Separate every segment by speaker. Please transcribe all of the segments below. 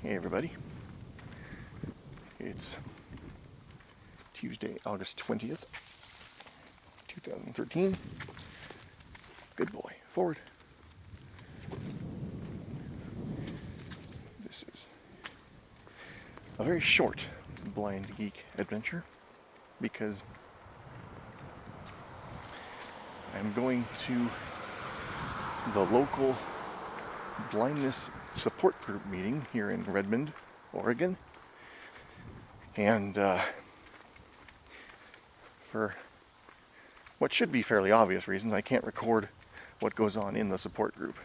Speaker 1: Hey everybody. It's Tuesday, August 20th, 2013. Good boy. Forward. This is a very short Blind Geek adventure because I'm going to the local blindness support group meeting here in Redmond, Oregon. And uh, for what should be fairly obvious reasons, I can't record what goes on in the support group.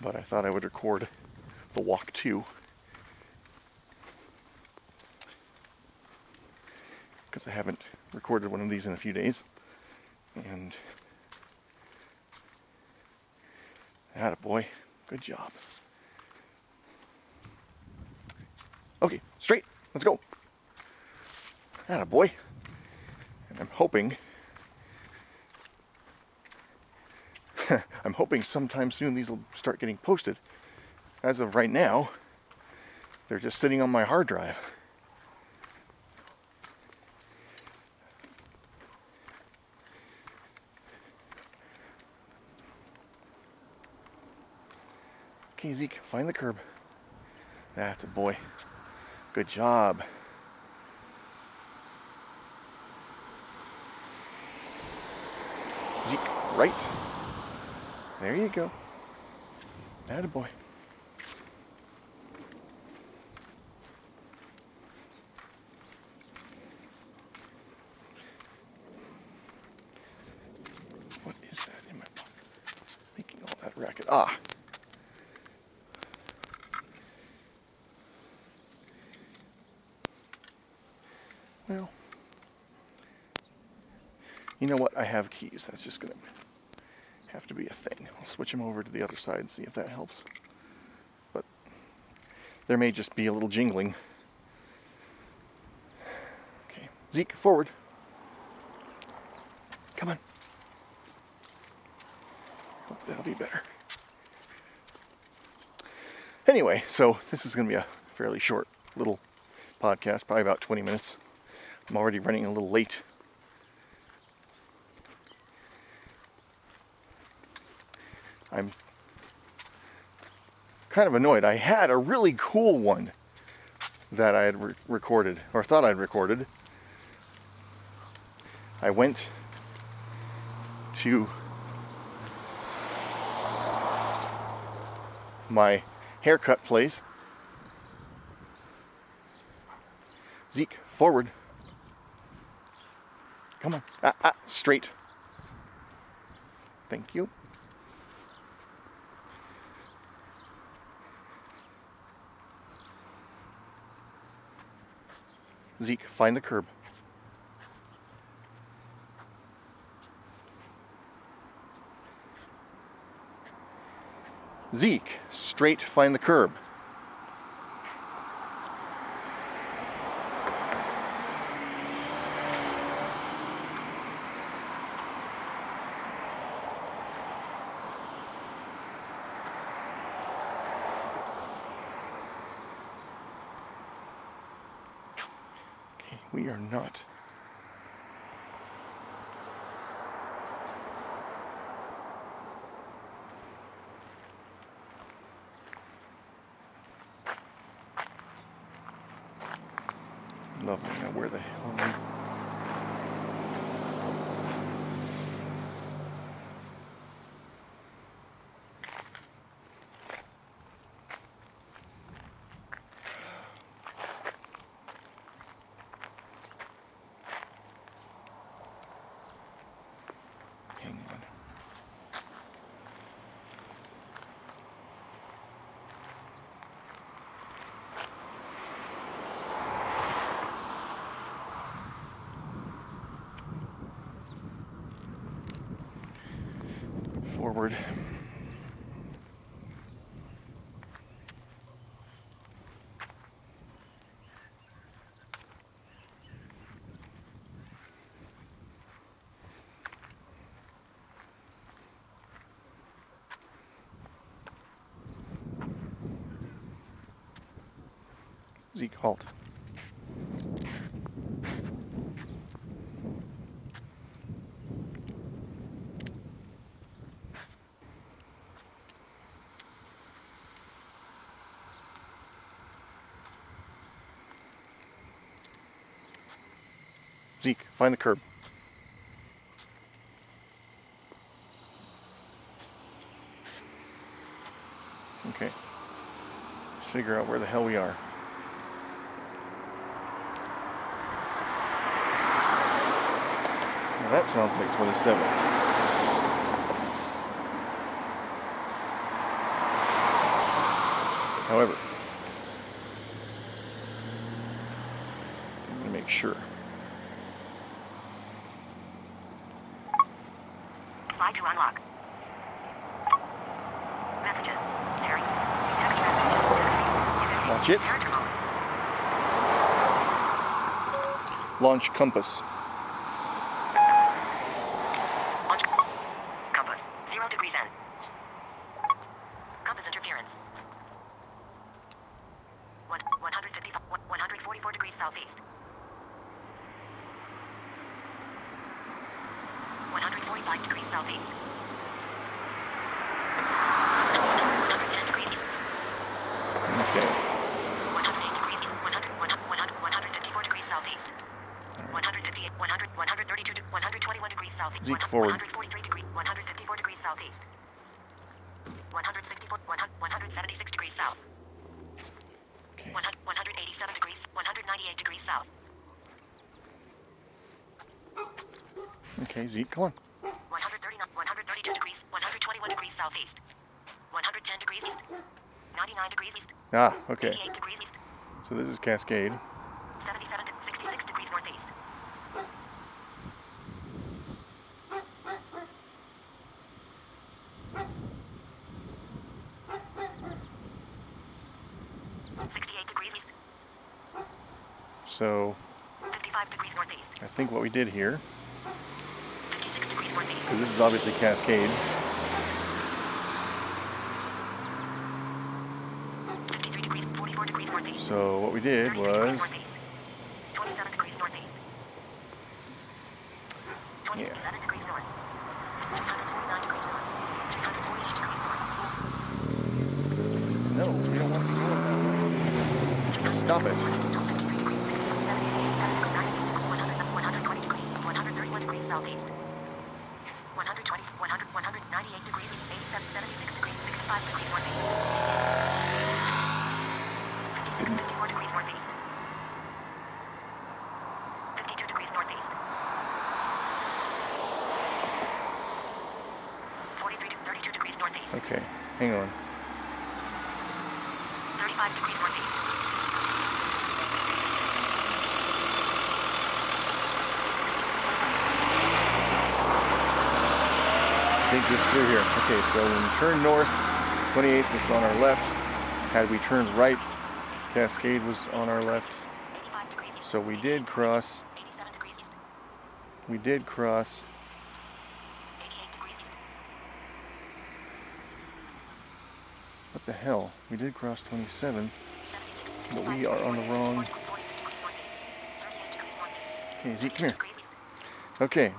Speaker 1: But I thought I would record the walk too. Because I haven't recorded one of these in a few days. And Atta boy. Good job. Okay, straight. Let's go. Atta boy. And I'm hoping I'm hoping sometime soon these will start getting posted. As of right now, they're just sitting on my hard drive. Okay, Zeke, find the curb. That's a boy. Good job. Zeke, right. There you go. That a boy. What is that in my pocket? Making all that racket. Ah, Well, you know what? I have keys. That's just going to have to be a thing. I'll switch them over to the other side and see if that helps. But there may just be a little jingling. Okay, Zeke, forward. Come on. Hope that'll be better. Anyway, so this is going to be a fairly short little podcast, probably about 20 minutes. I'm already running a little late. I'm kind of annoyed. I had a really cool one that I had re- recorded, or thought I'd recorded. I went to my haircut place. Zeke, forward. Come on. Ah, ah, straight. Thank you. Zeke, find the curb. Zeke, straight, find the curb. we are not. Lovely. Now where the hell am I? Forward. Zeke, halt. Zeke, find the curb. Okay. Let's figure out where the hell we are. Now that sounds like 27. However, I'm going to make sure.
Speaker 2: Slide to unlock. Messages. Terry. Text message. Text
Speaker 1: Watch it. Launch compass.
Speaker 2: Launch. Compass. Zero degrees N. Compass interference. One, 155, 144 degrees southeast. 145 degrees southeast. 110 degrees east.
Speaker 1: Okay.
Speaker 2: 108 degrees east. 100, 100, 100, 154 degrees southeast. 158, 100, 132, de- 121 degrees southeast.
Speaker 1: Zeke
Speaker 2: 100,
Speaker 1: forward.
Speaker 2: 143 degrees, 154 degrees southeast. 164, 100, 176 degrees south.
Speaker 1: Okay.
Speaker 2: 100, 187 degrees, 198 degrees south.
Speaker 1: Okay, Zeke, come on.
Speaker 2: 139, 132 degrees, 121 degrees southeast. 110 degrees east. 99 degrees east.
Speaker 1: Ah, okay.
Speaker 2: 88 degrees east.
Speaker 1: So this is Cascade.
Speaker 2: 77 to 66 degrees northeast. Sixty-eight degrees east,
Speaker 1: So
Speaker 2: fifty-five degrees northeast,
Speaker 1: I think what we did here,
Speaker 2: fifty-six degrees northeast,
Speaker 1: this is obviously Cascade,
Speaker 2: fifty-three degrees, forty-four degrees northeast,
Speaker 1: so what we did
Speaker 2: 33 degrees
Speaker 1: was,
Speaker 2: northeast, twenty-seven degrees northeast, 20,
Speaker 1: Yeah.
Speaker 2: 11 degrees north, three hundred forty-nine degrees north, three hundred forty-eight degrees north.
Speaker 1: no, we don't want to be going that way. Stop it.
Speaker 2: 53 degrees, 60, 70, 87, 98, 100, 120 degrees, 131 degrees southeast. 120, 100, 198 degrees east, 87, 76 degrees, 65 degrees northeast. 56, 54 degrees northeast. 52 degrees northeast. 43 to 32 degrees northeast.
Speaker 1: Okay, hang on.
Speaker 2: 35 degrees northeast.
Speaker 1: Think this through here. Okay, so when we turn north, 28th was on our left. Had we turned right, Cascade was on our left.
Speaker 2: 85 degrees east.
Speaker 1: So we did cross,
Speaker 2: 87 degrees east.
Speaker 1: we did cross
Speaker 2: 88 degrees east.
Speaker 1: What the hell? We did cross 27. But we are on the wrong-
Speaker 2: 40 43 degrees northeast. 38 degrees northeast.
Speaker 1: Okay, Zeke, come here. Okay.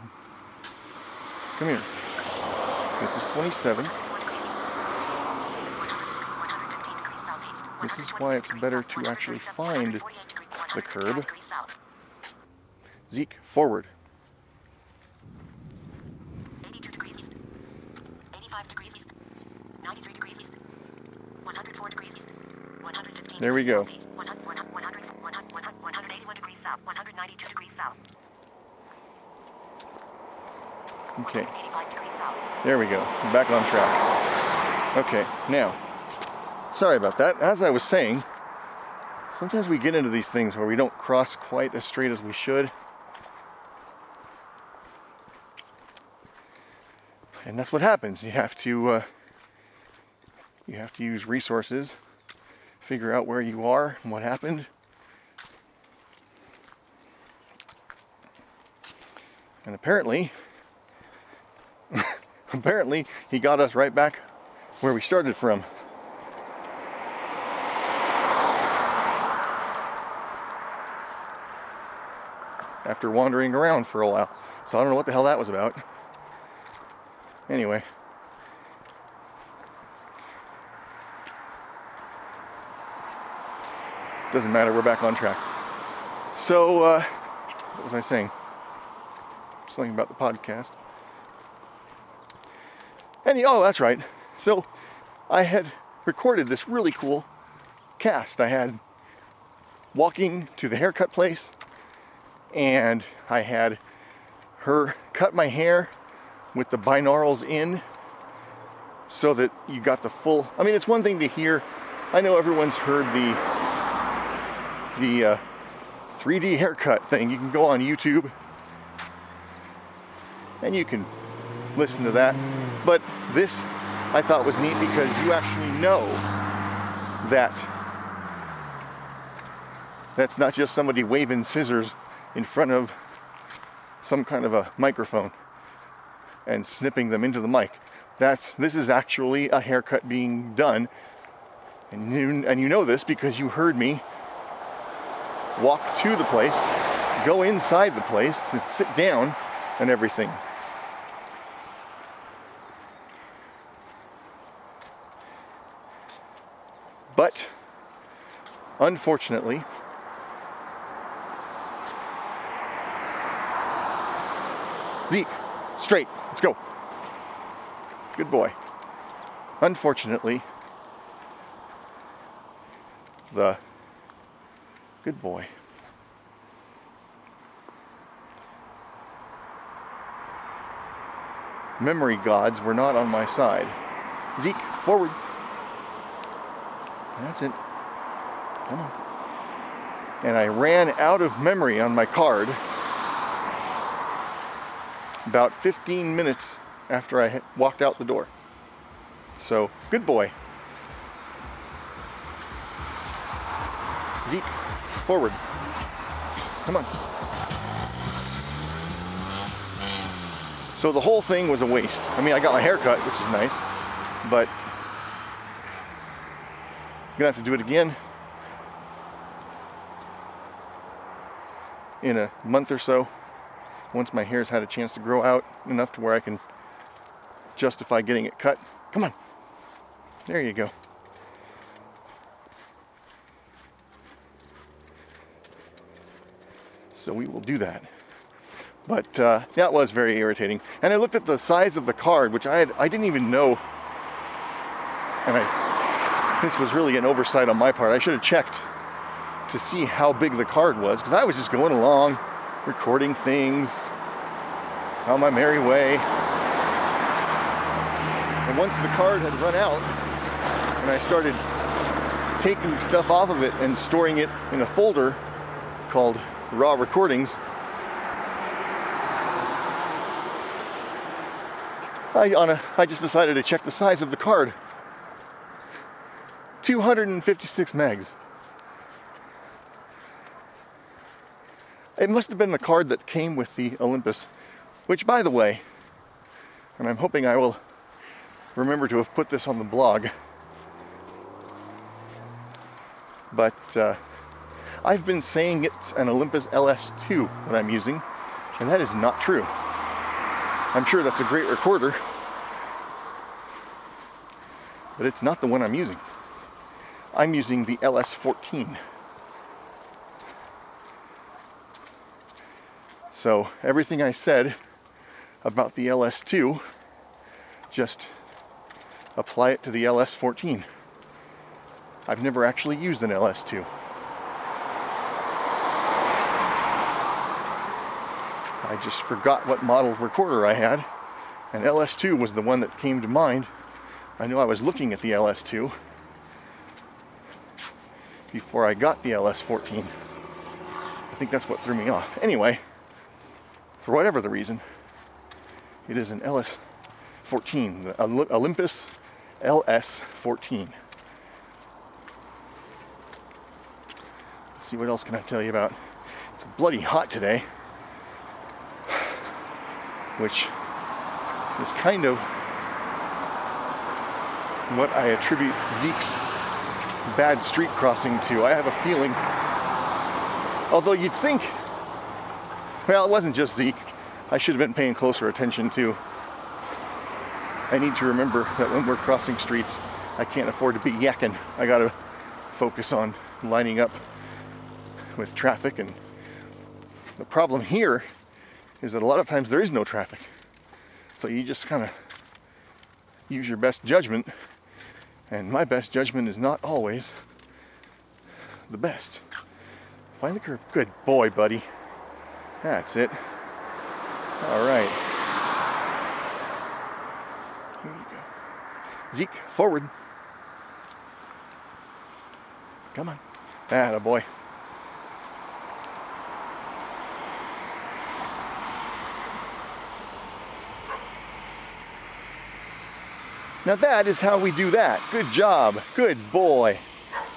Speaker 1: Come here.
Speaker 2: 60 degrees east.
Speaker 1: This is 27.
Speaker 2: 54 degrees east. 106, 115 degrees southeast.
Speaker 1: This is why it's better to actually find the curb. Zeke, forward.
Speaker 2: 82 degrees east. 85 degrees east. 93 degrees east. 104 degrees east. 115
Speaker 1: There we go.
Speaker 2: southeast. 100, 100, 100, 100, 181 degrees south. 192 degrees south.
Speaker 1: Okay,
Speaker 2: 185 degrees south.
Speaker 1: there we go. Back on track. Okay, now, sorry about that. As I was saying, sometimes we get into these things where we don't cross quite as straight as we should. And that's what happens. You have to uh, you have to use resources, figure out where you are and what happened. And apparently, apparently, he got us right back where we started from. After wandering around for a while. So I don't know what the hell that was about. Anyway. Doesn't matter, we're back on track. So, uh, what was I saying? Something about the podcast. And oh, that's right. So, I had recorded this really cool cast. I had walking to the haircut place, and I had her cut my hair with the binaurals in so that you got the full. I mean, it's one thing to hear. I know everyone's heard the the uh, 3D haircut thing. You can go on YouTube and you can listen to that. But this I thought was neat because you actually know that that's not just somebody waving scissors in front of some kind of a microphone and snipping them into the mic. That's this is actually a haircut being done. And you, and you know this because you heard me walk to the place, go inside the place, and sit down and everything. But unfortunately, Zeke, straight, let's go. Good boy. Unfortunately, the Good boy. Memory gods were not on my side. Zeke, forward. That's it. Come on. And I ran out of memory on my card about 15 minutes after I walked out the door. So, good boy. Zeke. Forward. Come on. So the whole thing was a waste. I mean, I got my hair cut, which is nice, but I'm gonna have to do it again in a month or so once my hair's had a chance to grow out enough to where I can justify getting it cut. Come on. There you go. So we will do that. But uh, that was very irritating. And I looked at the size of the card, which I had, I didn't even know. And I, this was really an oversight on my part. I should have checked to see how big the card was, because I was just going along, recording things on my merry way. And once the card had run out, and I started taking stuff off of it and storing it in a folder called raw recordings. I, on a, I just decided to check the size of the card. 256 megs. It must have been the card that came with the Olympus, which, by the way, and I'm hoping I will remember to have put this on the blog, but uh, I've been saying it's an Olympus LS2 that I'm using, and that is not true. I'm sure that's a great recorder, but it's not the one I'm using. I'm using the LS14. So everything I said about the LS2, just apply it to the LS14. I've never actually used an LS2. Just forgot what model recorder I had, and LS2 was the one that came to mind. I knew I was looking at the LS2 before I got the LS14. I think that's what threw me off. Anyway, for whatever the reason, it is an LS14, the Olympus LS14. Let's see what else can I tell you about. It's bloody hot today which is kind of what I attribute Zeke's bad street crossing to. I have a feeling, although you'd think Well, it wasn't just Zeke. I should have been paying closer attention to. I need to remember that when we're crossing streets, I can't afford to be yakking. I gotta focus on lining up with traffic. And the problem here is that a lot of times there is no traffic. So you just kind of use your best judgment. And my best judgment is not always the best. Find the curb. Good boy, buddy. That's it. All right. Here you go. Zeke, forward. Come on. Ah, boy. Now that is how we do that. Good job. Good boy.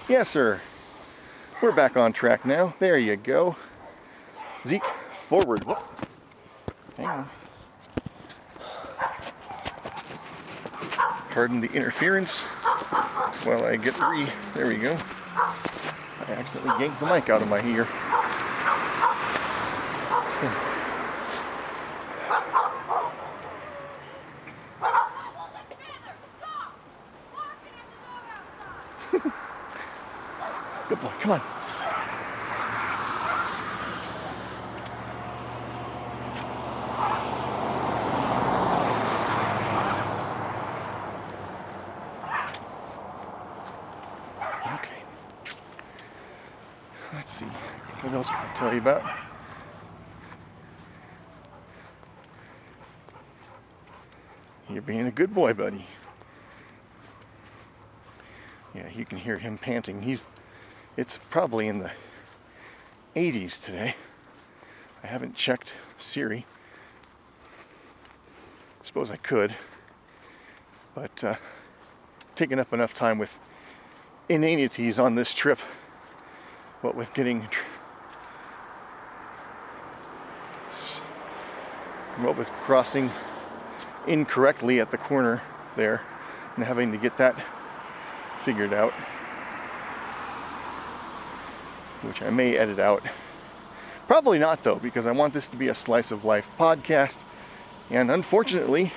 Speaker 1: Yes, sir. We're back on track now. There you go. Zeke, forward. Hang on. Pardon the interference while I get re. There we go. I accidentally yanked the mic out of my ear. Good boy, come on. Okay. Let's see. What else can I tell you about? You're being a good boy, buddy. Yeah, you can hear him panting. He's it's probably in the 80s today. I haven't checked Siri. Suppose I could, but uh, taking up enough time with inanities on this trip. What with getting, what with crossing incorrectly at the corner there, and having to get that figured out which I may edit out. Probably not, though, because I want this to be a slice of life podcast. And unfortunately,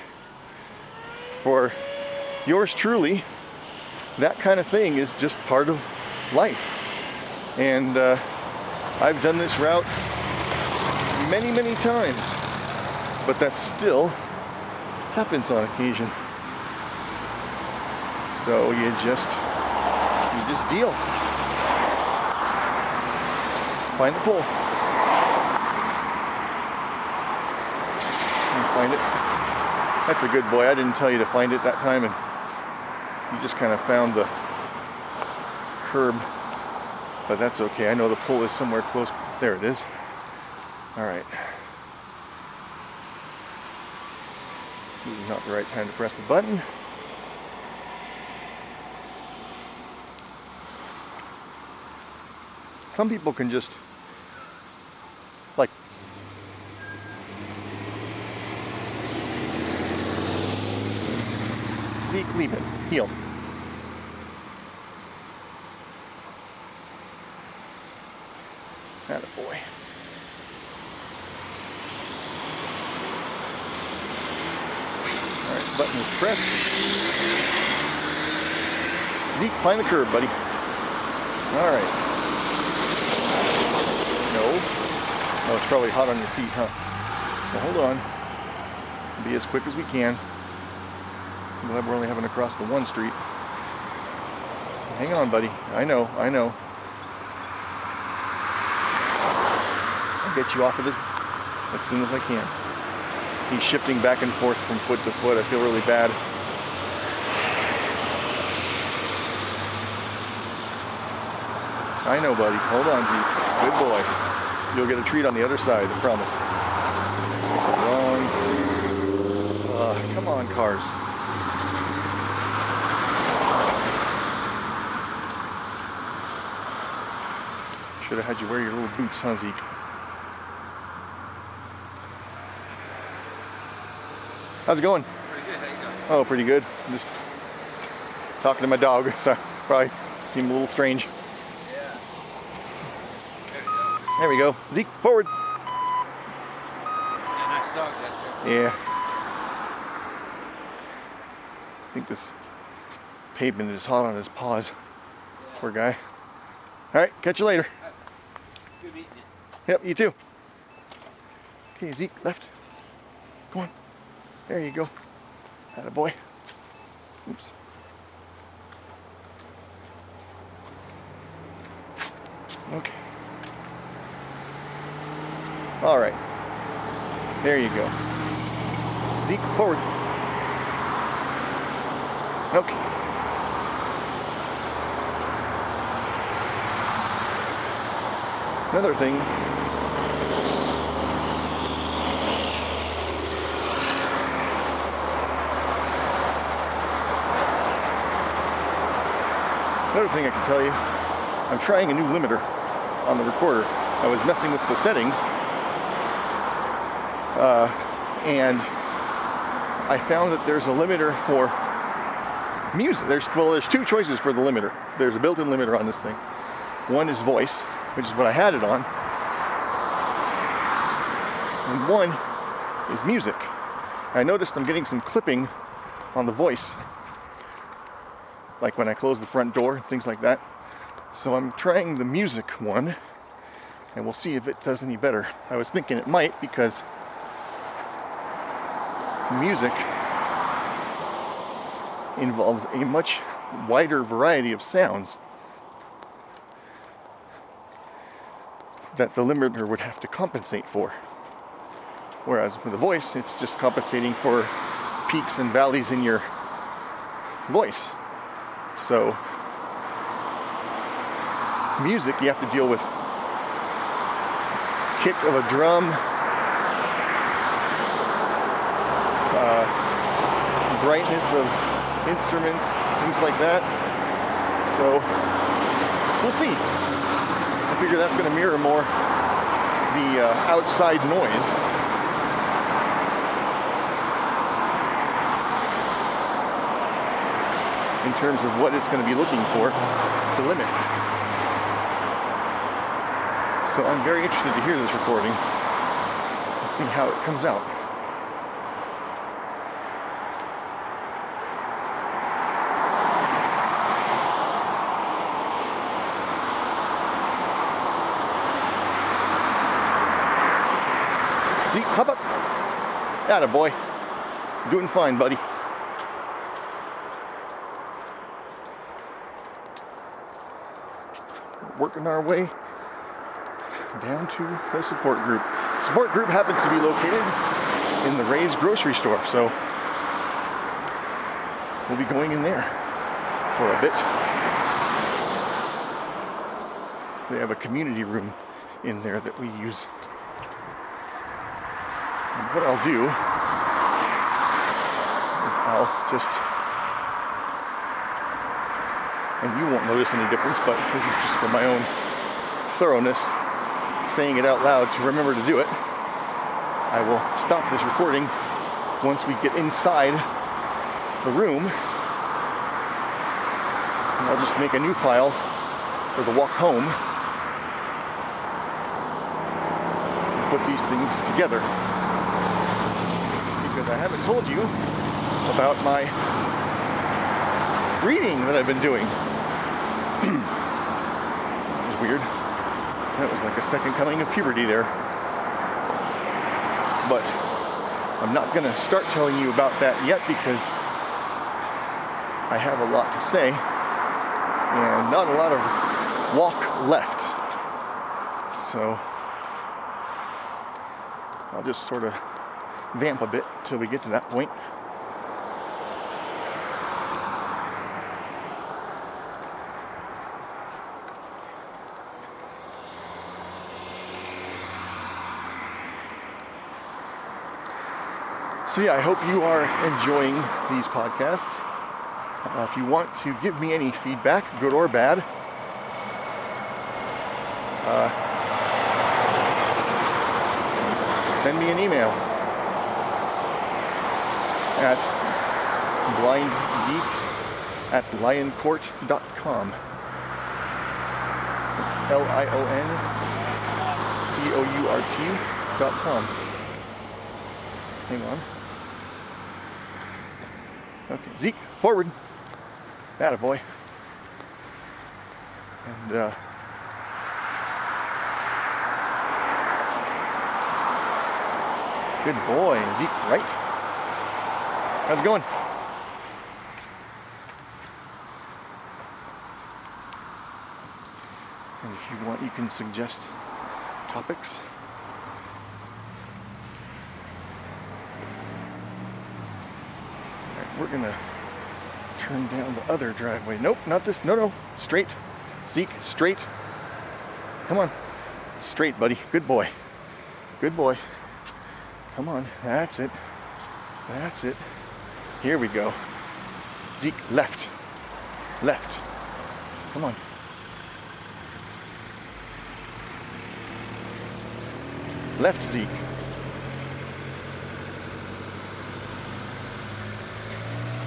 Speaker 1: for yours truly, that kind of thing is just part of life. And uh, I've done this route many, many times, but that still happens on occasion. So you just you just deal. Find the pole. Find it. That's a good boy. I didn't tell you to find it that time, and you just kind of found the curb. But that's okay. I know the pole is somewhere close. There it is. All right. This is not the right time to press the button. Some people can just like Zeke, leave it. Heel. That a boy. All right, button is pressed. Find the curb, buddy. All right. No. Oh, it's probably hot on your feet, huh? Well, hold on. Be as quick as we can. I'm glad we're only having to cross the one street. Hang on, buddy. I know, I know. I'll get you off of this as soon as I can. He's shifting back and forth from foot to foot. I feel really bad. I know, buddy. Hold on, Zeke. Good boy. You'll get a treat on the other side, I promise. Wrong. Uh, come on, cars. Should have had you wear your little boots, huh, Zeke? How's it going?
Speaker 3: Pretty good. How you doing?
Speaker 1: Oh, pretty good. I'm just talking to my dog, so probably seem a little strange.
Speaker 3: Yeah. There
Speaker 1: we go. Zeke, forward.
Speaker 3: dog that there.
Speaker 1: Yeah. I think this pavement is hot on his paws. Poor guy. All right, catch you later.
Speaker 3: Good.
Speaker 1: Yep, you too. Okay, Zeke, left. Go on. There you go. Had a boy. Oops. Okay. All right. There you go. Zeke, forward. Okay. Another thing Another thing I can tell you, I'm trying a new limiter on the recorder. I was messing with the settings, uh, and I found that there's a limiter for music. There's well, there's two choices for the limiter. There's a built-in limiter on this thing. One is voice, which is what I had it on, and one is music. I noticed I'm getting some clipping on the voice like when I close the front door, things like that. So I'm trying the music one, and we'll see if it does any better. I was thinking it might because music involves a much wider variety of sounds that the limiter would have to compensate for. Whereas with a voice, it's just compensating for peaks and valleys in your voice. So, music you have to deal with kick of a drum, brightness of instruments, things like that. So, we'll see. I figure that's going to mirror more the uh, outside noise. in terms of what it's going to be looking for to limit. So I'm very interested to hear this recording and see how it comes out. Zeke, hop up. Atta boy. Doing fine, buddy. working our way down to the support group. Support group happens to be located in the Ray's grocery store, so we'll be going in there for a bit. They have a community room in there that we use. What I'll do is I'll just and you won't notice any difference, but this is just for my own thoroughness, saying it out loud to remember to do it. I will stop this recording once we get inside the room. And I'll just make a new file for the walk home and put these things together. I haven't told you about my reading that I've been doing. it was weird. That was like a second coming of puberty there. But I'm not going to start telling you about that yet because I have a lot to say and not a lot of walk left. So I'll just sort of vamp a bit till we get to that point. So, yeah, I hope you are enjoying these podcasts. Uh, if you want to give me any feedback, good or bad, uh, send me an email at blindgeek at lioncourt.com. It's L I O N C O U R T dot com. Hang on. Okay, Zeke, forward. That a boy. And uh, good boy, Zeke, right? How's it going? And if you want, you can suggest topics. We're gonna turn down the other driveway. Nope, not this. No, no, straight. Zeke, straight. Come on, straight, buddy. Good boy. Good boy. Come on, that's it. That's it. Here we go. Zeke, left. Left. Come on. Left, Zeke.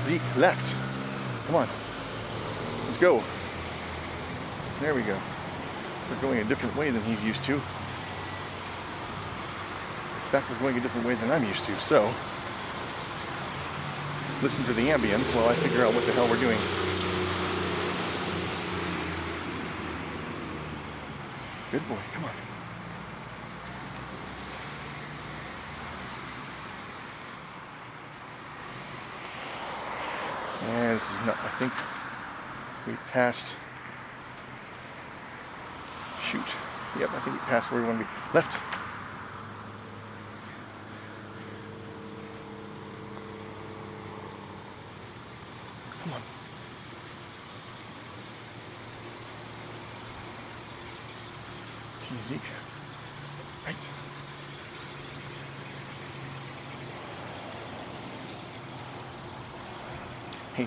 Speaker 1: Zeke, left. Come on. Let's go. There we go. We're going a different way than he's used to. In fact, we're going a different way than I'm used to, so listen to the ambience while I figure out what the hell we're doing. Good boy, come on. And this is not, I think we passed. Shoot. Yep, I think we passed where we want to be. Left.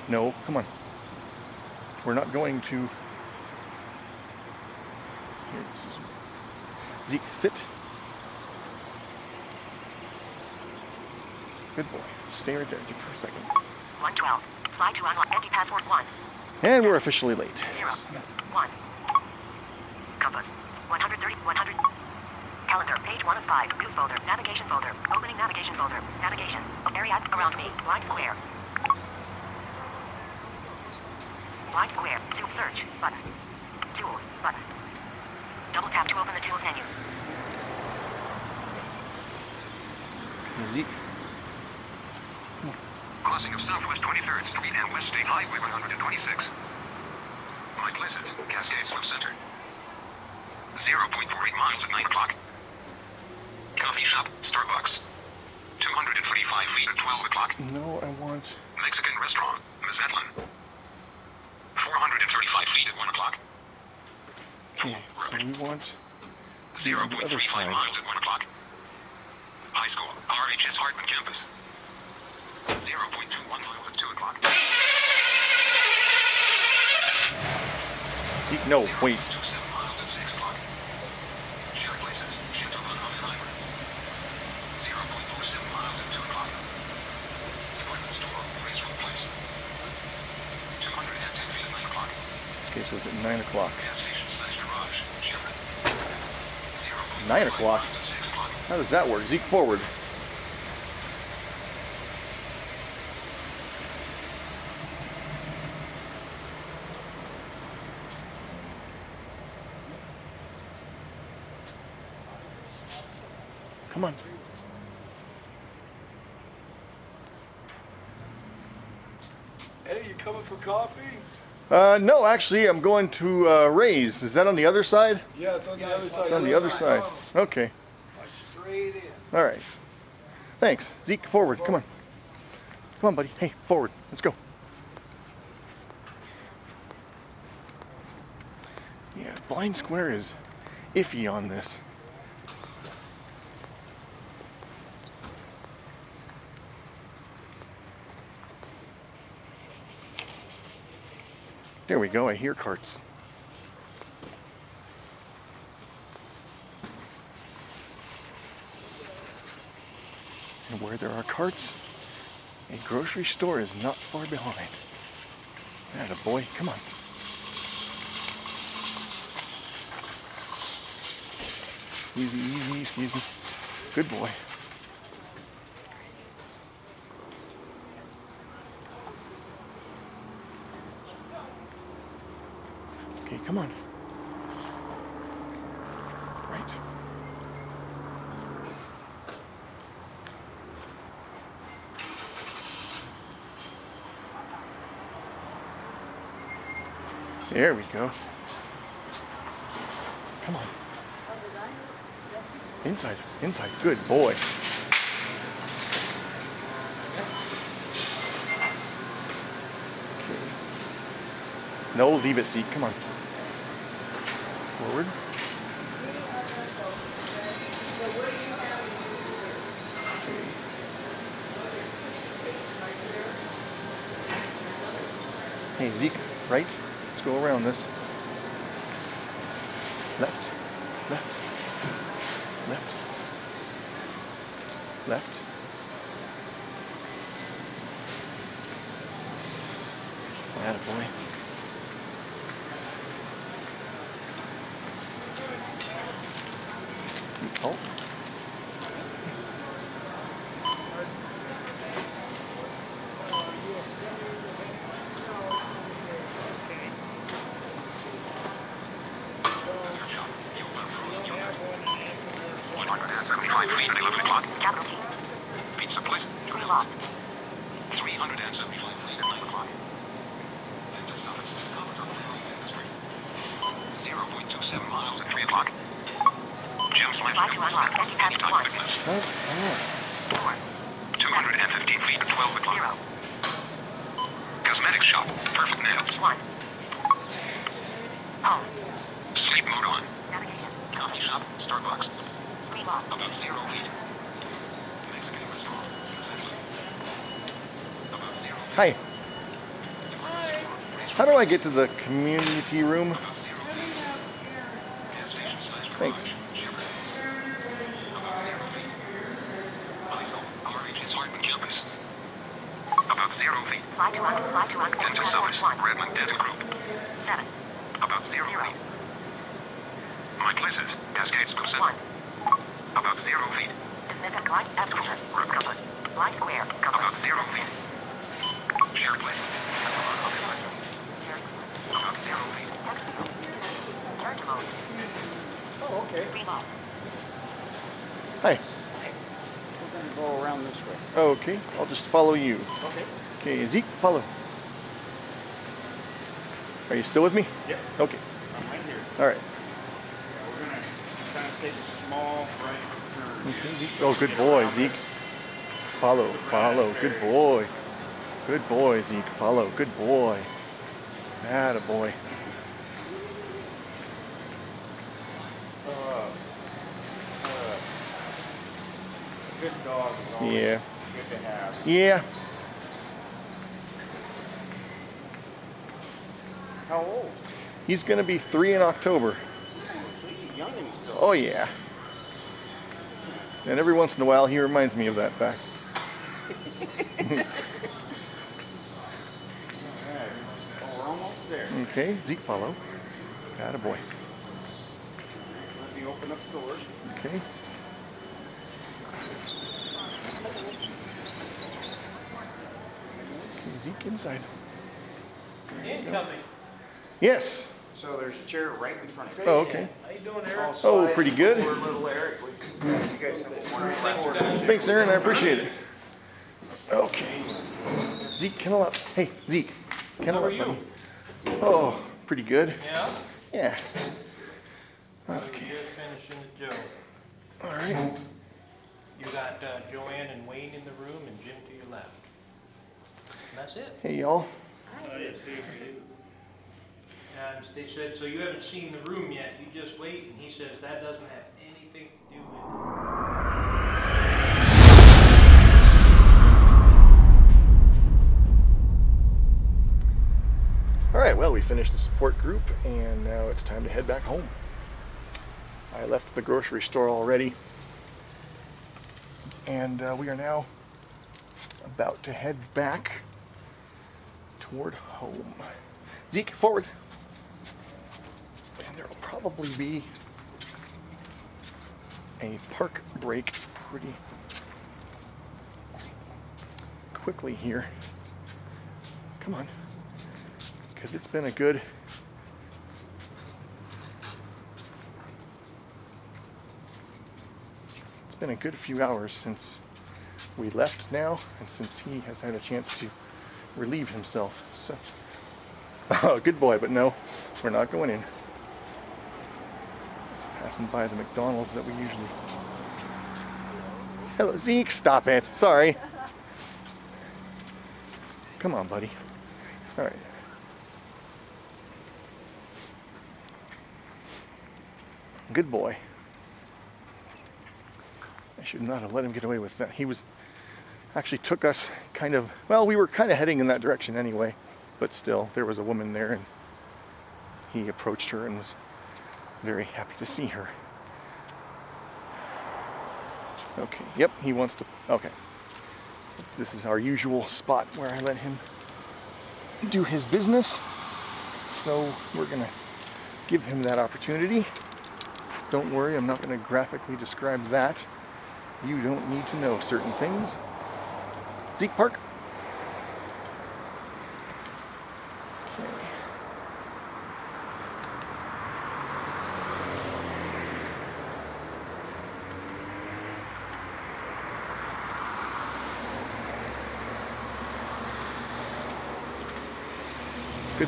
Speaker 1: No, come on. We're not going to. Here, this is... Zeke, sit. Good boy. Stay right there for a second.
Speaker 2: 112. Slide to unlock. Empty password 1.
Speaker 1: And we're officially late.
Speaker 2: 0. 1. Compass. 130. 100. Calendar. Page 1 of 5. News folder. Navigation folder. Opening navigation folder. Navigation. Area around me. BlindSquare. BlindSquare. To search. Button. Tools. Button. Double tap to open the tools menu.
Speaker 1: Zeke.
Speaker 4: Crossing of Southwest 23rd Street and West State Highway 126. My places, Cascade Swim Center. 0.48 miles at 9 o'clock. Coffee shop, Starbucks. 245 feet at 12 o'clock.
Speaker 1: No, I want.
Speaker 4: Mexican restaurant, Mazatlan. 435 feet at 1 o'clock.
Speaker 1: Okay, so we want.
Speaker 4: 0.35 miles at 1 o'clock. High school, RHS Hartman campus. 0.21 miles at 2 o'clock.
Speaker 1: No, wait.
Speaker 4: 0.27 miles at 6 o'clock. Share places, Shinto Van Oppenheimer. 0.47 miles at 2 o'clock. Department store, Graceful Place. 210 feet at 9 o'clock.
Speaker 1: It's at 9 o'clock.
Speaker 4: Gas station slash garage, Chevron. 0.45
Speaker 1: Nine o'clock?
Speaker 4: miles at 6 o'clock.
Speaker 1: How does that work? Zeke, forward. Come on.
Speaker 5: Hey, you coming for coffee?
Speaker 1: Uh, no, actually, I'm going to uh, Ray's. Is that on the other side?
Speaker 5: Yeah, it's on the other side.
Speaker 1: It's on the other side. Okay.
Speaker 5: Straight in.
Speaker 1: All right. Thanks. Zeke, forward. Come on. Come on, buddy. Hey, forward. Let's go. Yeah, BlindSquare is iffy on this. There we go. I hear carts. And where there are carts, a grocery store is not far behind. That a boy, come on. Easy, easy, excuse me. Good boy. Come on. Right. There we go. Come on. Inside, inside. Good boy. No, leave it, Zeke. Come on. Forward. Hey, Zeke, right? Let's go around this. Left, left, left, left. That boy. Oh.
Speaker 4: Fuel well frozen yogurt. 175 feet at 11 o'clock.
Speaker 2: Capital T.
Speaker 4: Pizza place.
Speaker 2: Three lock.
Speaker 4: 375 feet at 9 o'clock. Dentist office. Conference on family dentistry. 0.27 miles at 3 o'clock. Gym slash
Speaker 2: Slide to unlock. Empty one.
Speaker 4: fitness.
Speaker 1: Oh, oh.
Speaker 4: 215 feet 12 o'clock.
Speaker 2: Zero.
Speaker 4: Cosmetics shop. The perfect nails.
Speaker 2: One. Oh.
Speaker 4: Sleep mode on.
Speaker 2: Navigation.
Speaker 4: Coffee shop. Starbucks.
Speaker 2: Speed lock.
Speaker 4: About zero feet. Mexican restaurant. About zero feet.
Speaker 1: Hi. How do I get to the community room?
Speaker 4: About zero feet. Gas station slash garage.
Speaker 1: Thanks.
Speaker 4: Office.
Speaker 2: one.
Speaker 4: Redmond Dental Group.
Speaker 2: Seven.
Speaker 4: About zero feet. My places. Cascade School Center.
Speaker 2: One.
Speaker 4: About zero feet.
Speaker 2: Dismiss and glide. Absolute. Room compass. Line square. Compass.
Speaker 4: About zero feet.
Speaker 2: Dismiss.
Speaker 4: Shared place.
Speaker 2: Messages.
Speaker 4: About zero feet.
Speaker 2: Text field. Character mode.
Speaker 5: Oh, okay.
Speaker 2: Speed lock.
Speaker 1: Hi.
Speaker 3: We're gonna go around this way.
Speaker 1: Okay, I'll just follow you.
Speaker 3: Okay.
Speaker 1: Okay, Zeke, follow. Are you still with me?
Speaker 3: Yep.
Speaker 1: Okay,
Speaker 3: I'm right here.
Speaker 1: all right.
Speaker 3: Yeah, we're gonna kind of take a small right turn.
Speaker 1: Okay. Oh, good boy, Zeke. Follow, follow. Good boy. Good boy, Zeke. Follow. Good boy. That a boy.
Speaker 3: Uh, uh, good dog is
Speaker 1: Yeah.
Speaker 3: good to have.
Speaker 1: Yeah.
Speaker 3: How old?
Speaker 1: He's gonna be three in October.
Speaker 3: So he's young and still.
Speaker 1: Oh yeah. And every once in a while, he reminds me of that fact.
Speaker 3: Alright. We're almost there.
Speaker 1: Okay, Zeke, follow. Got a boy.
Speaker 3: Let me open up the doors.
Speaker 1: Okay. Okay, Zeke inside.
Speaker 6: Incoming.
Speaker 1: Yes.
Speaker 3: So there's a chair right in front of you.
Speaker 1: Oh, okay.
Speaker 6: How you doing, Eric?
Speaker 1: Oh, pretty good.
Speaker 3: Poor Eric. You guys have a wonderful
Speaker 1: Thanks, Aaron. I appreciate it. Okay. Zeke, kennel up. Hey, Zeke. Kennel
Speaker 6: How are
Speaker 1: up.
Speaker 6: you?
Speaker 1: buddy. Oh, pretty good.
Speaker 6: Yeah?
Speaker 1: Yeah. Okay.
Speaker 6: Just finishing the Joe.
Speaker 1: All right.
Speaker 6: You got uh, Joanne and Wayne in the room and Jim to your left. And that's it.
Speaker 1: Hey, y'all.
Speaker 6: They said, so you haven't seen the room yet, you just wait. And he says, that doesn't have anything to do with it.
Speaker 1: All right, well, we finished the support group and now it's time to head back home. I left the grocery store already and uh, we are now about to head back toward home. Zeke, forward there'll probably be a park break pretty quickly here. Come on. Because it's been a good It's been a good few hours since we left now and since he has had a chance to relieve himself. So Oh, good boy, but no, we're not going in. Passing by the McDonald's that we usually. Hello, Zeke. Stop it. Sorry. Come on, buddy. All right. Good boy. I should not have let him get away with that. He was actually took us kind of well, we were kind of heading in that direction anyway, but still there was a woman there and he approached her and was very happy to see her. Okay, yep, he wants to okay. This is our usual spot where I let him do his business. So we're gonna give him that opportunity. Don't worry, I'm not to graphically describe that. You don't need to know certain things. Zeke Park.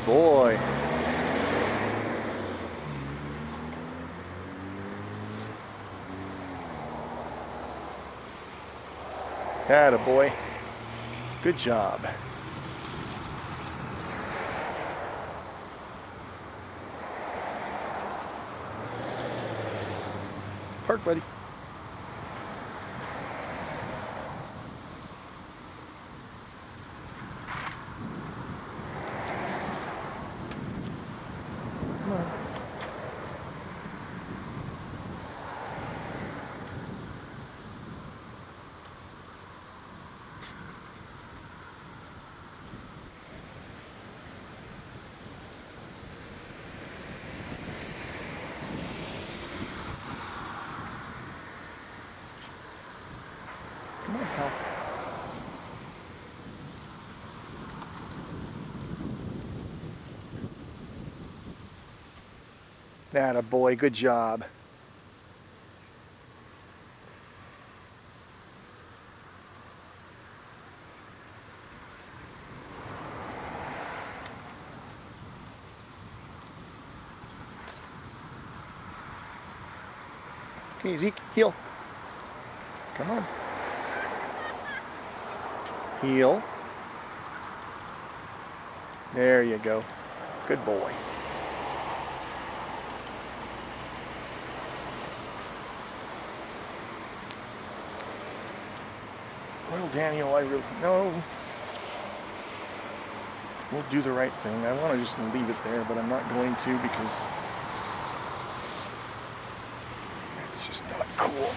Speaker 1: Boy. Atta boy. Good job. Park, buddy. That a boy, good job. Okay, Zeke, heel. Come on. Heel. There you go. Good boy. Daniel, I really no. We'll do the right thing. I want to just leave it there, but I'm not going to because it's just not cool.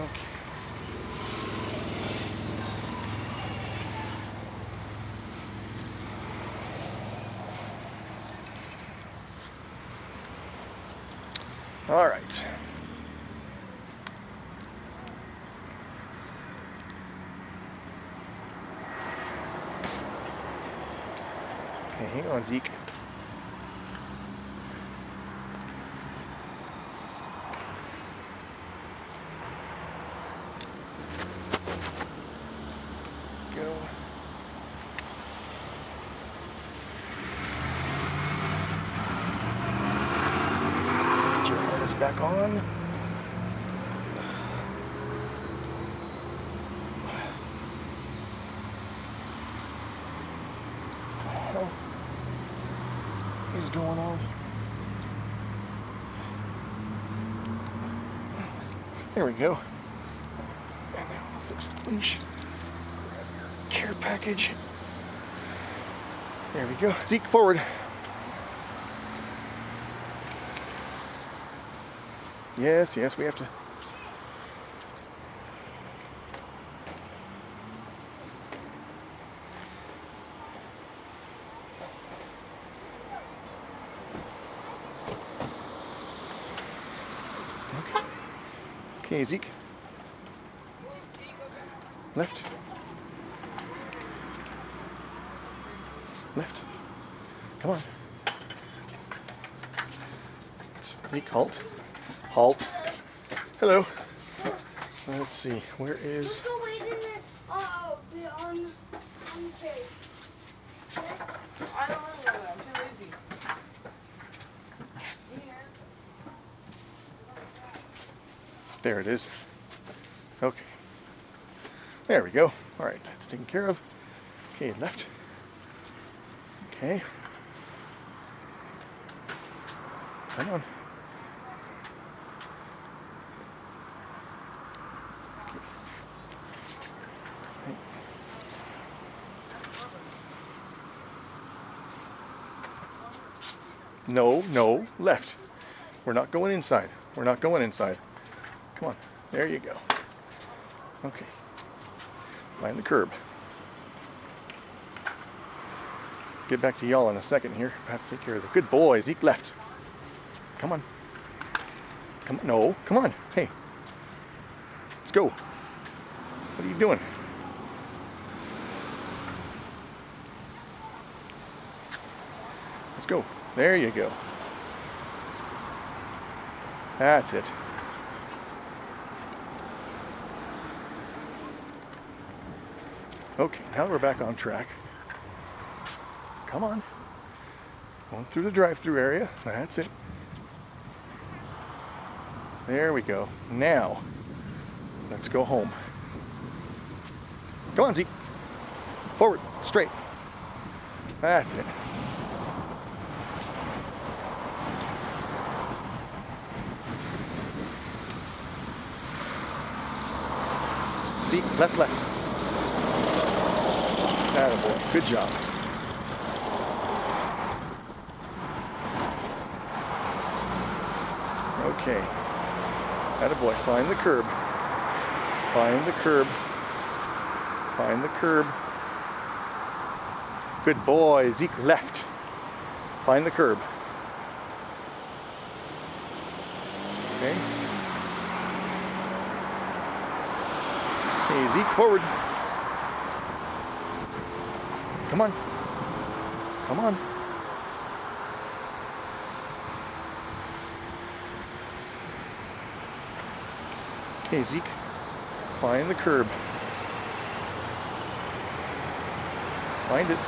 Speaker 1: Okay. All right. Okay, hang on, Zeke. Go. Get your harness back on. What the hell is going on? There we go. And now we'll fix the leash. Grab your care package. There we go. Zeke, forward. Yes, yes, we have to. Okay, Left. Left. Come on. Zeke, halt. Halt. Hello. Let's see. Where is.
Speaker 7: Just go wait in the, uh, the, on, on the chair.
Speaker 5: I don't want to go there. I'm too lazy.
Speaker 1: There it is. Okay. There we go. All right, that's taken care of. Okay, left. Okay. Come on. No, no, left. We're not going inside. We're not going inside. There you go. Okay. Find the curb. Get back to y'all in a second here. I have to take care of the good boy. Zeke left. Come on. Come on. No, come on. Hey. Let's go. What are you doing? Let's go. There you go. That's it. Okay, now we're back on track. Come on. Going through the drive through area. That's it. There we go. Now, let's go home. Come on, Zeke. Forward, straight. That's it. Zeke, left, left. Good job. Okay. Attaboy. Find the curb. Find the curb. Find the curb. Good boy. Zeke left. Find the curb. Okay. Okay, Zeke forward. Come on. Come on. Okay, Zeke. Find the curb. Find it.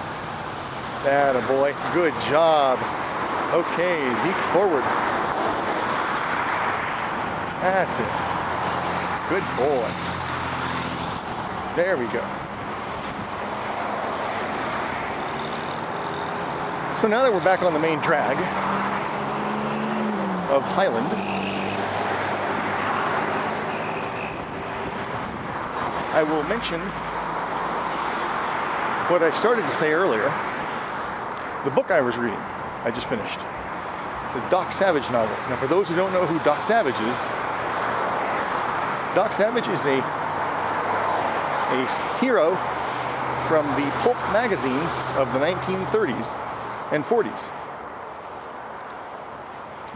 Speaker 1: That a boy. Good job. Okay, Zeke forward. That's it. Good boy. There we go. So now that we're back on the main drag of Highland, I will mention what I started to say earlier. The book I was reading, I just finished. It's a Doc Savage novel. Now, for those who don't know who Doc Savage is, Doc Savage is a a hero from the pulp magazines of the 1930s and 40s.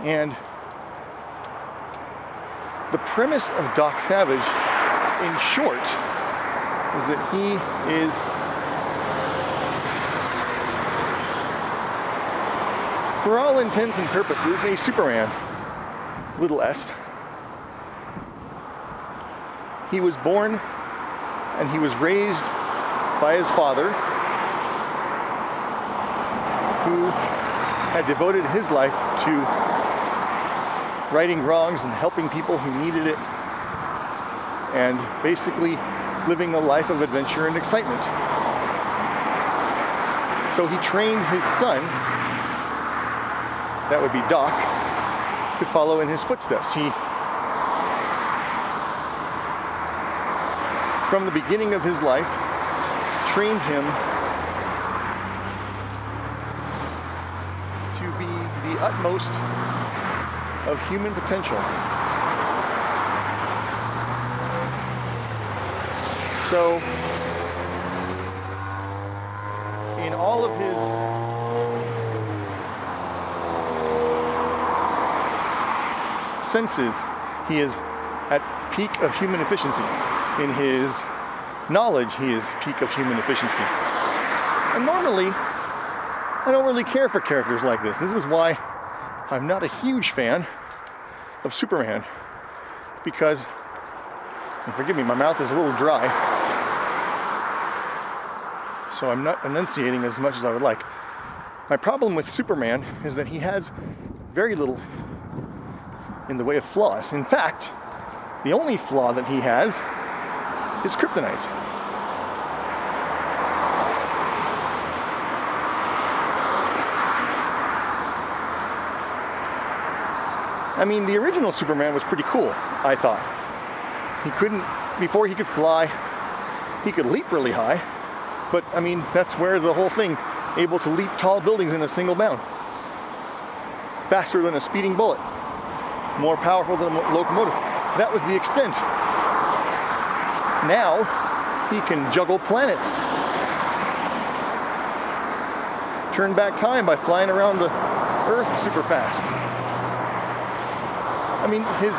Speaker 1: And the premise of Doc Savage, in short, is that he is for all intents and purposes a Superman, little s. He was born and he was raised by his father, who had devoted his life to righting wrongs and helping people who needed it, and basically living a life of adventure and excitement. So he trained his son, that would be Doc, to follow in his footsteps. He from the beginning of his life, trained him to be the utmost of human potential. So, in all of his senses, he is at peak of human efficiency. In his knowledge, he is peak of human efficiency. And normally, I don't really care for characters like this. This is why I'm not a huge fan of Superman. Because, forgive me, my mouth is a little dry. So I'm not enunciating as much as I would like. My problem with Superman is that he has very little in the way of flaws. In fact, the only flaw that he has is kryptonite. I mean, the original Superman was pretty cool, I thought. He couldn't, before he could fly, he could leap really high. But I mean, that's where the whole thing, able to leap tall buildings in a single bound. Faster than a speeding bullet, more powerful than a mo- locomotive. That was the extent. Now, he can juggle planets. Turn back time by flying around the Earth super fast. I mean, his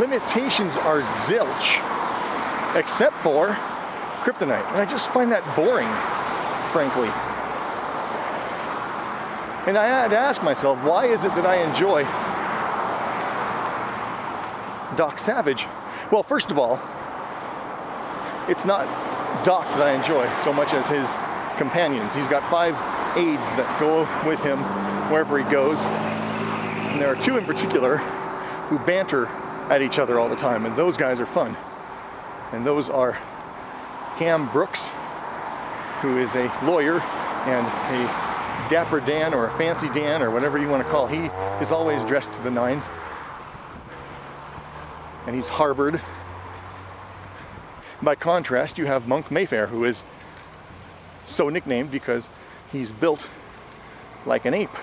Speaker 1: limitations are zilch, except for kryptonite. And I just find that boring, frankly. And I had to ask myself, why is it that I enjoy Doc Savage? Well, first of all, it's not Doc that I enjoy so much as his companions. He's got five aides that go with him wherever he goes. And there are two in particular who banter at each other all the time, and those guys are fun. And those are Ham Brooks, who is a lawyer and a dapper Dan or a fancy Dan or whatever you want to call. He is always dressed to the nines. And he's Harvard. By contrast, you have Monk Mayfair, who is so nicknamed because he's built like an ape.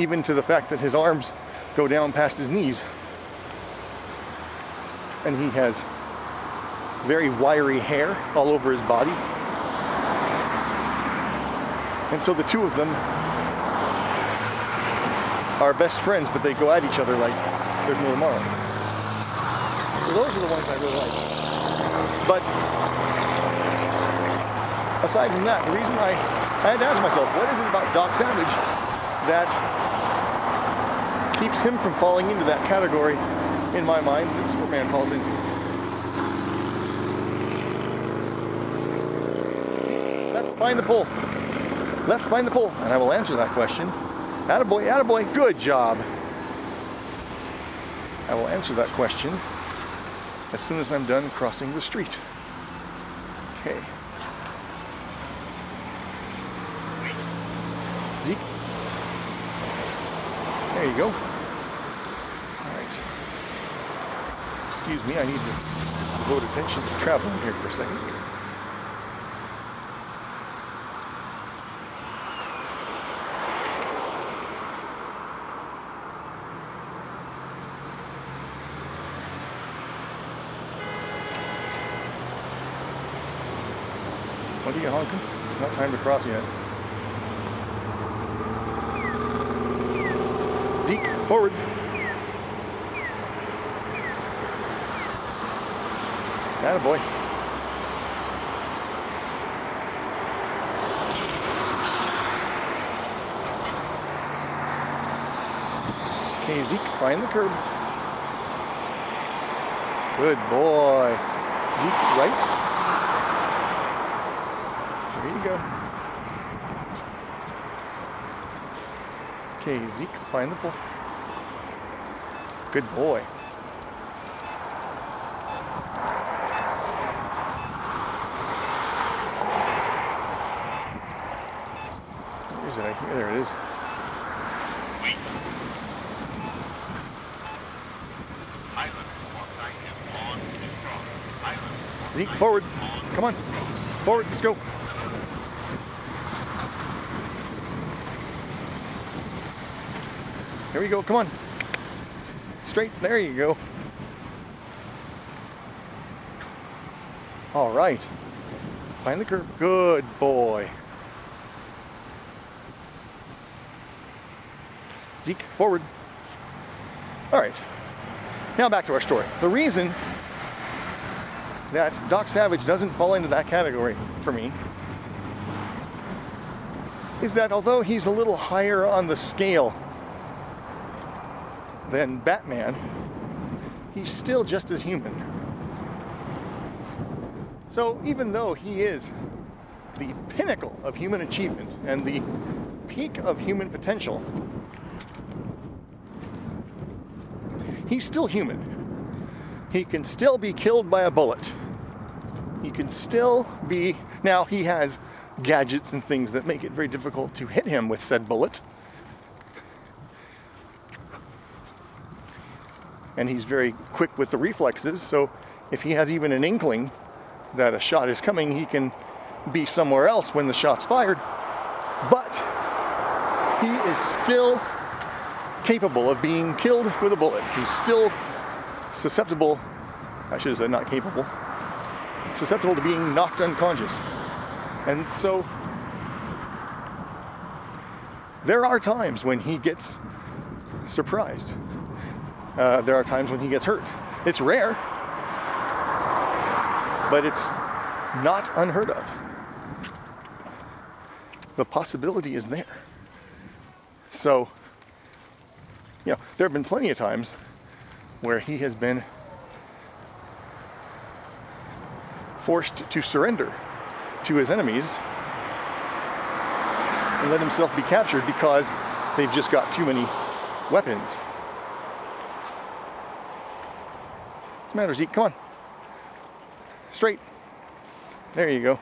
Speaker 1: Even to the fact that his arms go down past his knees. And he has very wiry hair all over his body. And so the two of them are best friends, but they go at each other like there's no tomorrow. So those are the ones I really like. But aside from that, the reason I, I had to ask myself, what is it about Doc Savage that keeps him from falling into that category in my mind that Superman falls into? See, left, find the pole. Left, find the pole. And I will answer that question. Attaboy, attaboy, good job. I will answer that question as soon as I'm done crossing the street. Okay. Zeke. There you go. All right. Excuse me, I need to devote attention to traveling here for a second. What are you honking? It's not time to cross yet. Zeke, forward. Attaboy. Okay, Zeke, find the curb. Good boy. Zeke, right. There you go. Okay, Zeke, find the pole. Good boy. Where is it? I there it is. Zeke, forward. Come on. Forward, let's go. Here we go, come on. Straight, there you go. All right. Find the curve. Good boy. Zeke, forward. All right. Now back to our story. The reason that Doc Savage doesn't fall into that category for me is that although he's a little higher on the scale than Batman, he's still just as human. So even though he is the pinnacle of human achievement and the peak of human potential, he's still human. He can still be killed by a bullet. He can still be. Now, he has gadgets and things that make it very difficult to hit him with said bullet. And he's very quick with the reflexes, so if he has even an inkling that a shot is coming, he can be somewhere else when the shot's fired. But he is still capable of being killed with a bullet. He's still susceptible, I should have said not capable, susceptible to being knocked unconscious. And so there are times when he gets surprised. Uh, there are times when he gets hurt. It's rare, but it's not unheard of. The possibility is there. So, you know, there have been plenty of times where he has been forced to surrender to his enemies and let himself be captured because they've just got too many weapons. What's the matter, Zeke? Come on. Straight. There you go.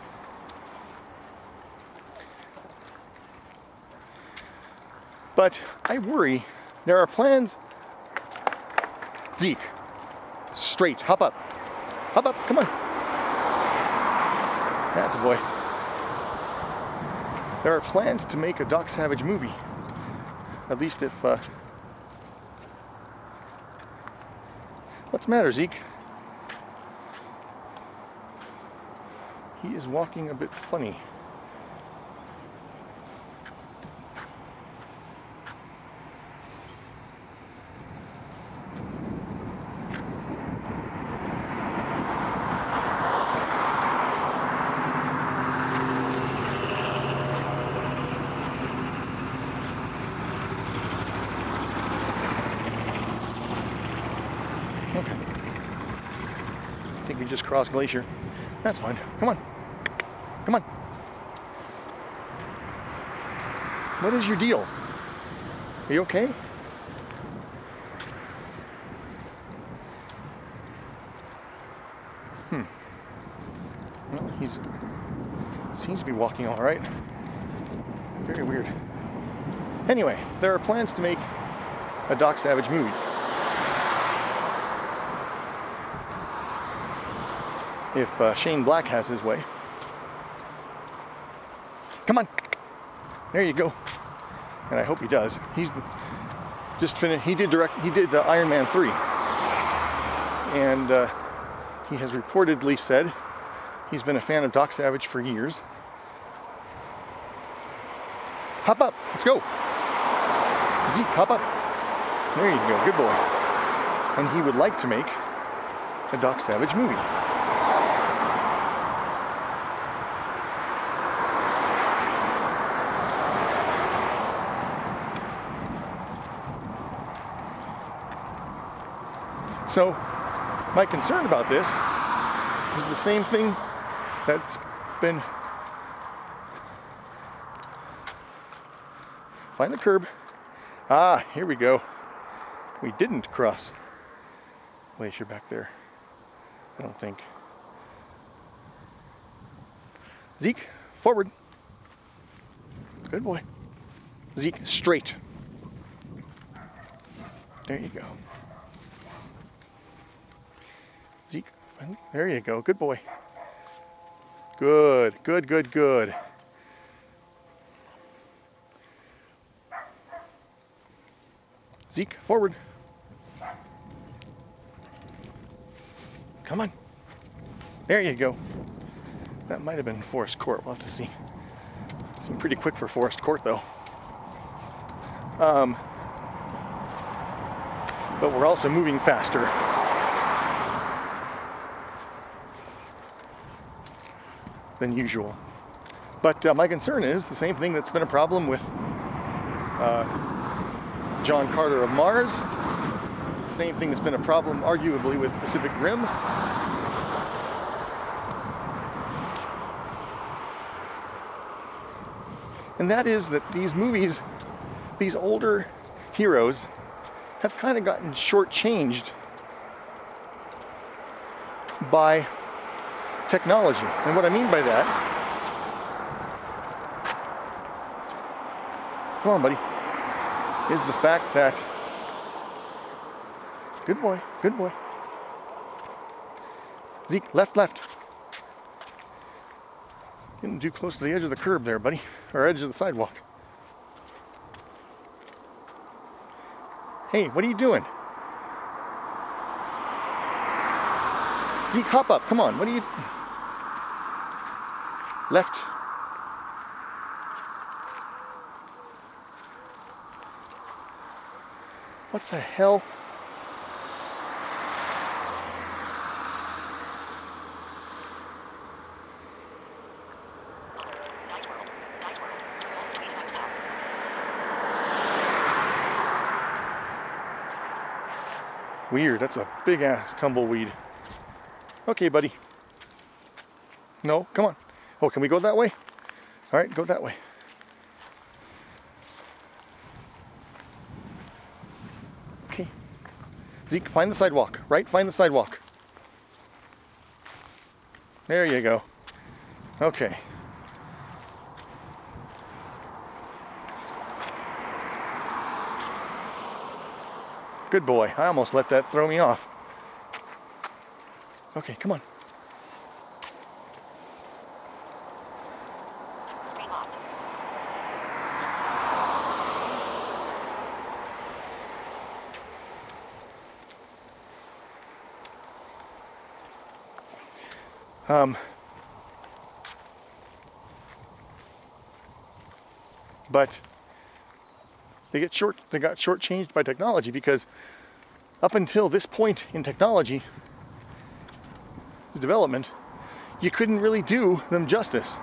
Speaker 1: But I worry there are plans. Zeke, straight, hop up. Hop up, come on. That's a boy. There are plans to make a Doc Savage movie. At least if. Uh... What's the matter, Zeke? He is walking a bit funny. Okay. Crossed Glacier. That's fine. Come on. Come on. What is your deal? Are you okay? Hmm. Well, he's seems to be walking all right. Very weird. Anyway, there are plans to make a Doc Savage movie. If uh, Shane Black has his way. Come on. There you go. And I hope he does. He's the, just finished. He did direct. He did uh, Iron Man three, and uh, he has reportedly said he's been a fan of Doc Savage for years. Hop up. Let's go. Zeke, hop up. There you go. Good boy. And he would like to make a Doc Savage movie. So, my concern about this is the same thing that's been. Find the curb. Ah, here we go. We didn't cross glacier back there. I don't think. Zeke, forward. Good boy. Zeke, straight. There you go. Zeke, there you go. Good boy. Good, good, good, good. Zeke, forward. Come on. There you go. That might have been Forest Court. We'll have to see. Seemed pretty quick for Forest Court, though. Um, but we're also moving faster. Than usual. But uh, my concern is the same thing that's been a problem with uh, John Carter of Mars, the same thing that's been a problem, arguably, with Pacific Rim. And that is that these movies, these older heroes, have kind of gotten shortchanged by technology. And what I mean by that, come on, buddy, is the fact that, good boy, good boy. Zeke, left, left. Getting too close to the edge of the curb there, buddy, or edge of the sidewalk. Hey, what are you doing? Zeke, hop up. Come on. What are you? Left. What the hell? Weird. That's a big ass tumbleweed. Okay, buddy. No, come on. Oh, can we go that way? All right, go that way. Okay. Zeke, find the sidewalk. Right? Find the sidewalk. There you go. Okay. Good boy. I almost let that throw me off. Okay, come on. Um, but they get short. They got shortchanged by technology because up until this point in technology development, you couldn't really do them justice.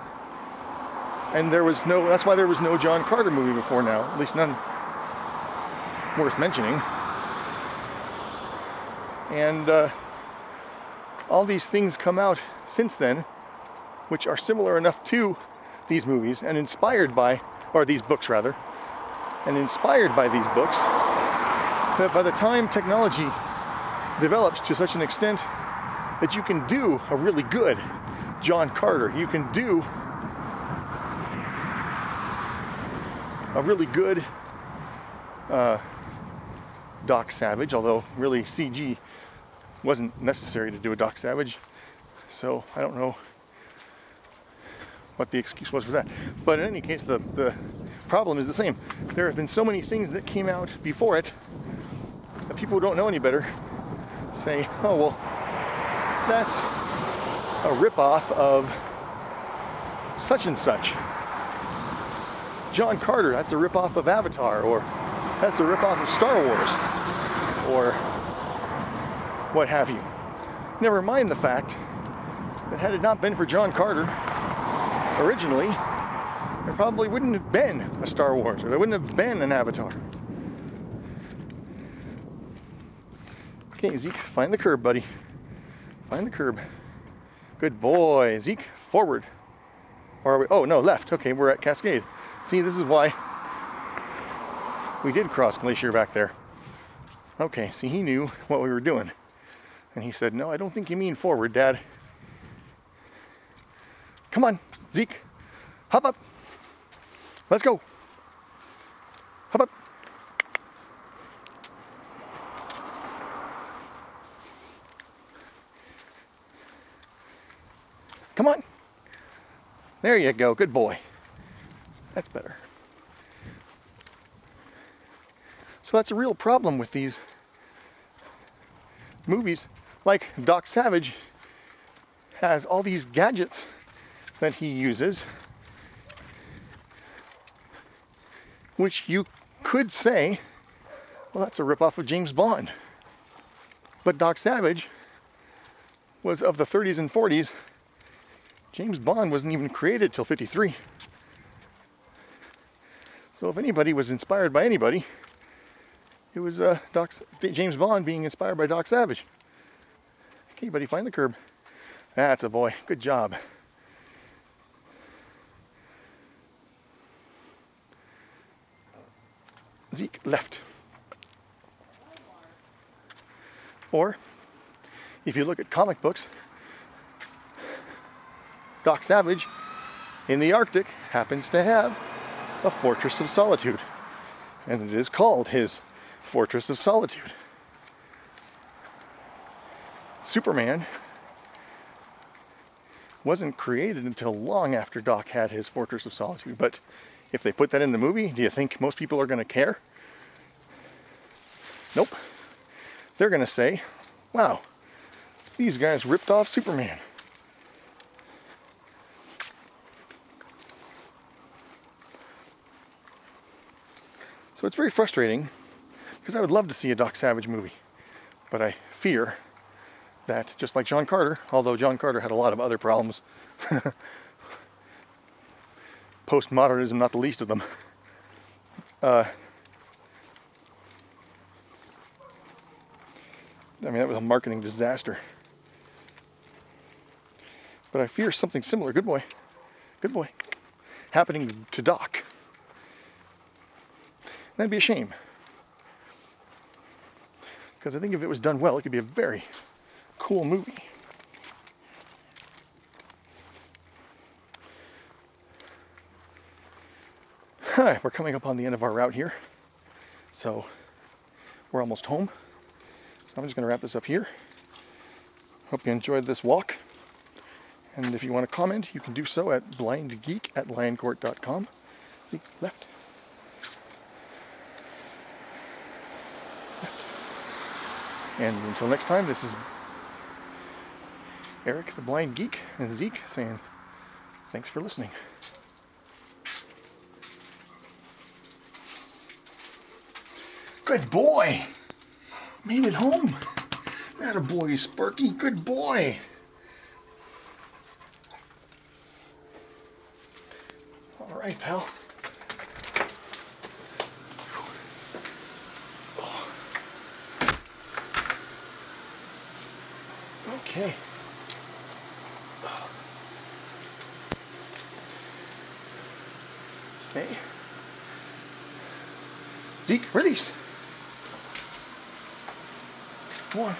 Speaker 1: And there was no. That's why there was no John Carter movie before now. At least none worth mentioning. And uh, all these things come out since then, which are similar enough to these movies and inspired by, or these books rather, and inspired by these books, that by the time technology develops to such an extent that you can do a really good John Carter, you can do a really good uh, Doc Savage, although really CG wasn't necessary to do a Doc Savage. So I don't know what the excuse was for that. But in any case, the, the problem is the same. There have been so many things that came out before it that people who don't know any better say, oh, well, that's a ripoff of such and such. John Carter, that's a ripoff of Avatar, or that's a ripoff of Star Wars, or what have you. Never mind the fact that had it not been for John Carter originally, there probably wouldn't have been a Star Wars, or there wouldn't have been an Avatar. Okay, Zeke, find the curb, buddy. Find the curb. Good boy. Zeke, forward. Or are we? Oh, no, left. Okay, we're at Cascade. See, this is why we did cross Glacier back there. Okay, see, he knew what we were doing. And he said, No, I don't think you mean forward, Dad. Come on, Zeke. Hop up. Let's go. Hop up. Come on. There you go. Good boy. That's better. So that's a real problem with these movies. Like Doc Savage has all these gadgets that he uses, which you could say, well, that's a ripoff of James Bond. But Doc Savage was of the 30s and 40s. James Bond wasn't even created till 53. So if anybody was inspired by anybody, it was uh, James Bond being inspired by Doc Savage. Okay, buddy, find the curb. That's a boy. Good job. Zeke left. Or, if you look at comic books, Doc Savage in the Arctic happens to have a Fortress of Solitude. And it is called his Fortress of Solitude. Superman wasn't created until long after Doc had his Fortress of Solitude, but if they put that in the movie, do you think most people are going to care? Nope. They're going to say, wow, these guys ripped off Superman. So it's very frustrating because I would love to see a Doc Savage movie, but I fear that just like John Carter, although John Carter had a lot of other problems, postmodernism not the least of them. Uh, I mean, that was a marketing disaster. But I fear something similar, good boy, good boy, happening to Doc. That'd be a shame. Because I think if it was done well, it could be a very cool movie. Hi, we're coming up on the end of our route here. So we're almost home. So I'm just going to wrap this up here. Hope you enjoyed this walk. And if you want to comment, you can do so at blindgeek at lioncourt.com. See, left. And until next time, this is Eric the Blind Geek and Zeke saying thanks for listening. Good boy! Made it home. That a boy, Sparky. Good boy. All right, pal. Okay. Stay. Zeke, release. Come on.